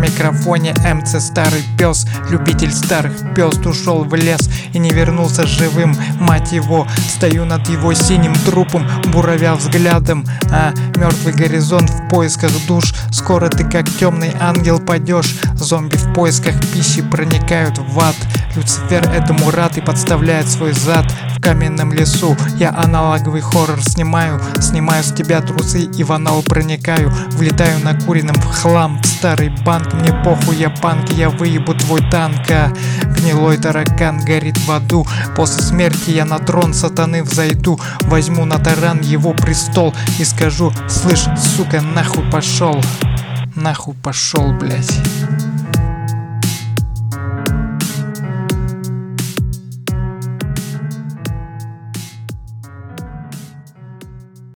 микрофоне МЦ старый пес Любитель старых пес ушел в лес и не вернулся живым. Мать его, стою над его синим трупом Буровя взглядом, а мертвый горизонт в поисках душ. Скоро ты как темный ангел падешь Зомби в поисках пищи проникают в ад Люцифер этому рад и подставляет свой зад В каменном лесу. Я аналоговый хоррор снимаю Снимаю с тебя трусы и в анал проникаю Влетаю на курином в хлам. Старый банк, мне похуй, я панк, я выебу твой танк а. Гнилой таракан горит в аду. После смерти я на трон сатаны взойду Возьму на таран его престол И скажу, слышь, сука, нахуй пошел Нахуй пошел, блять.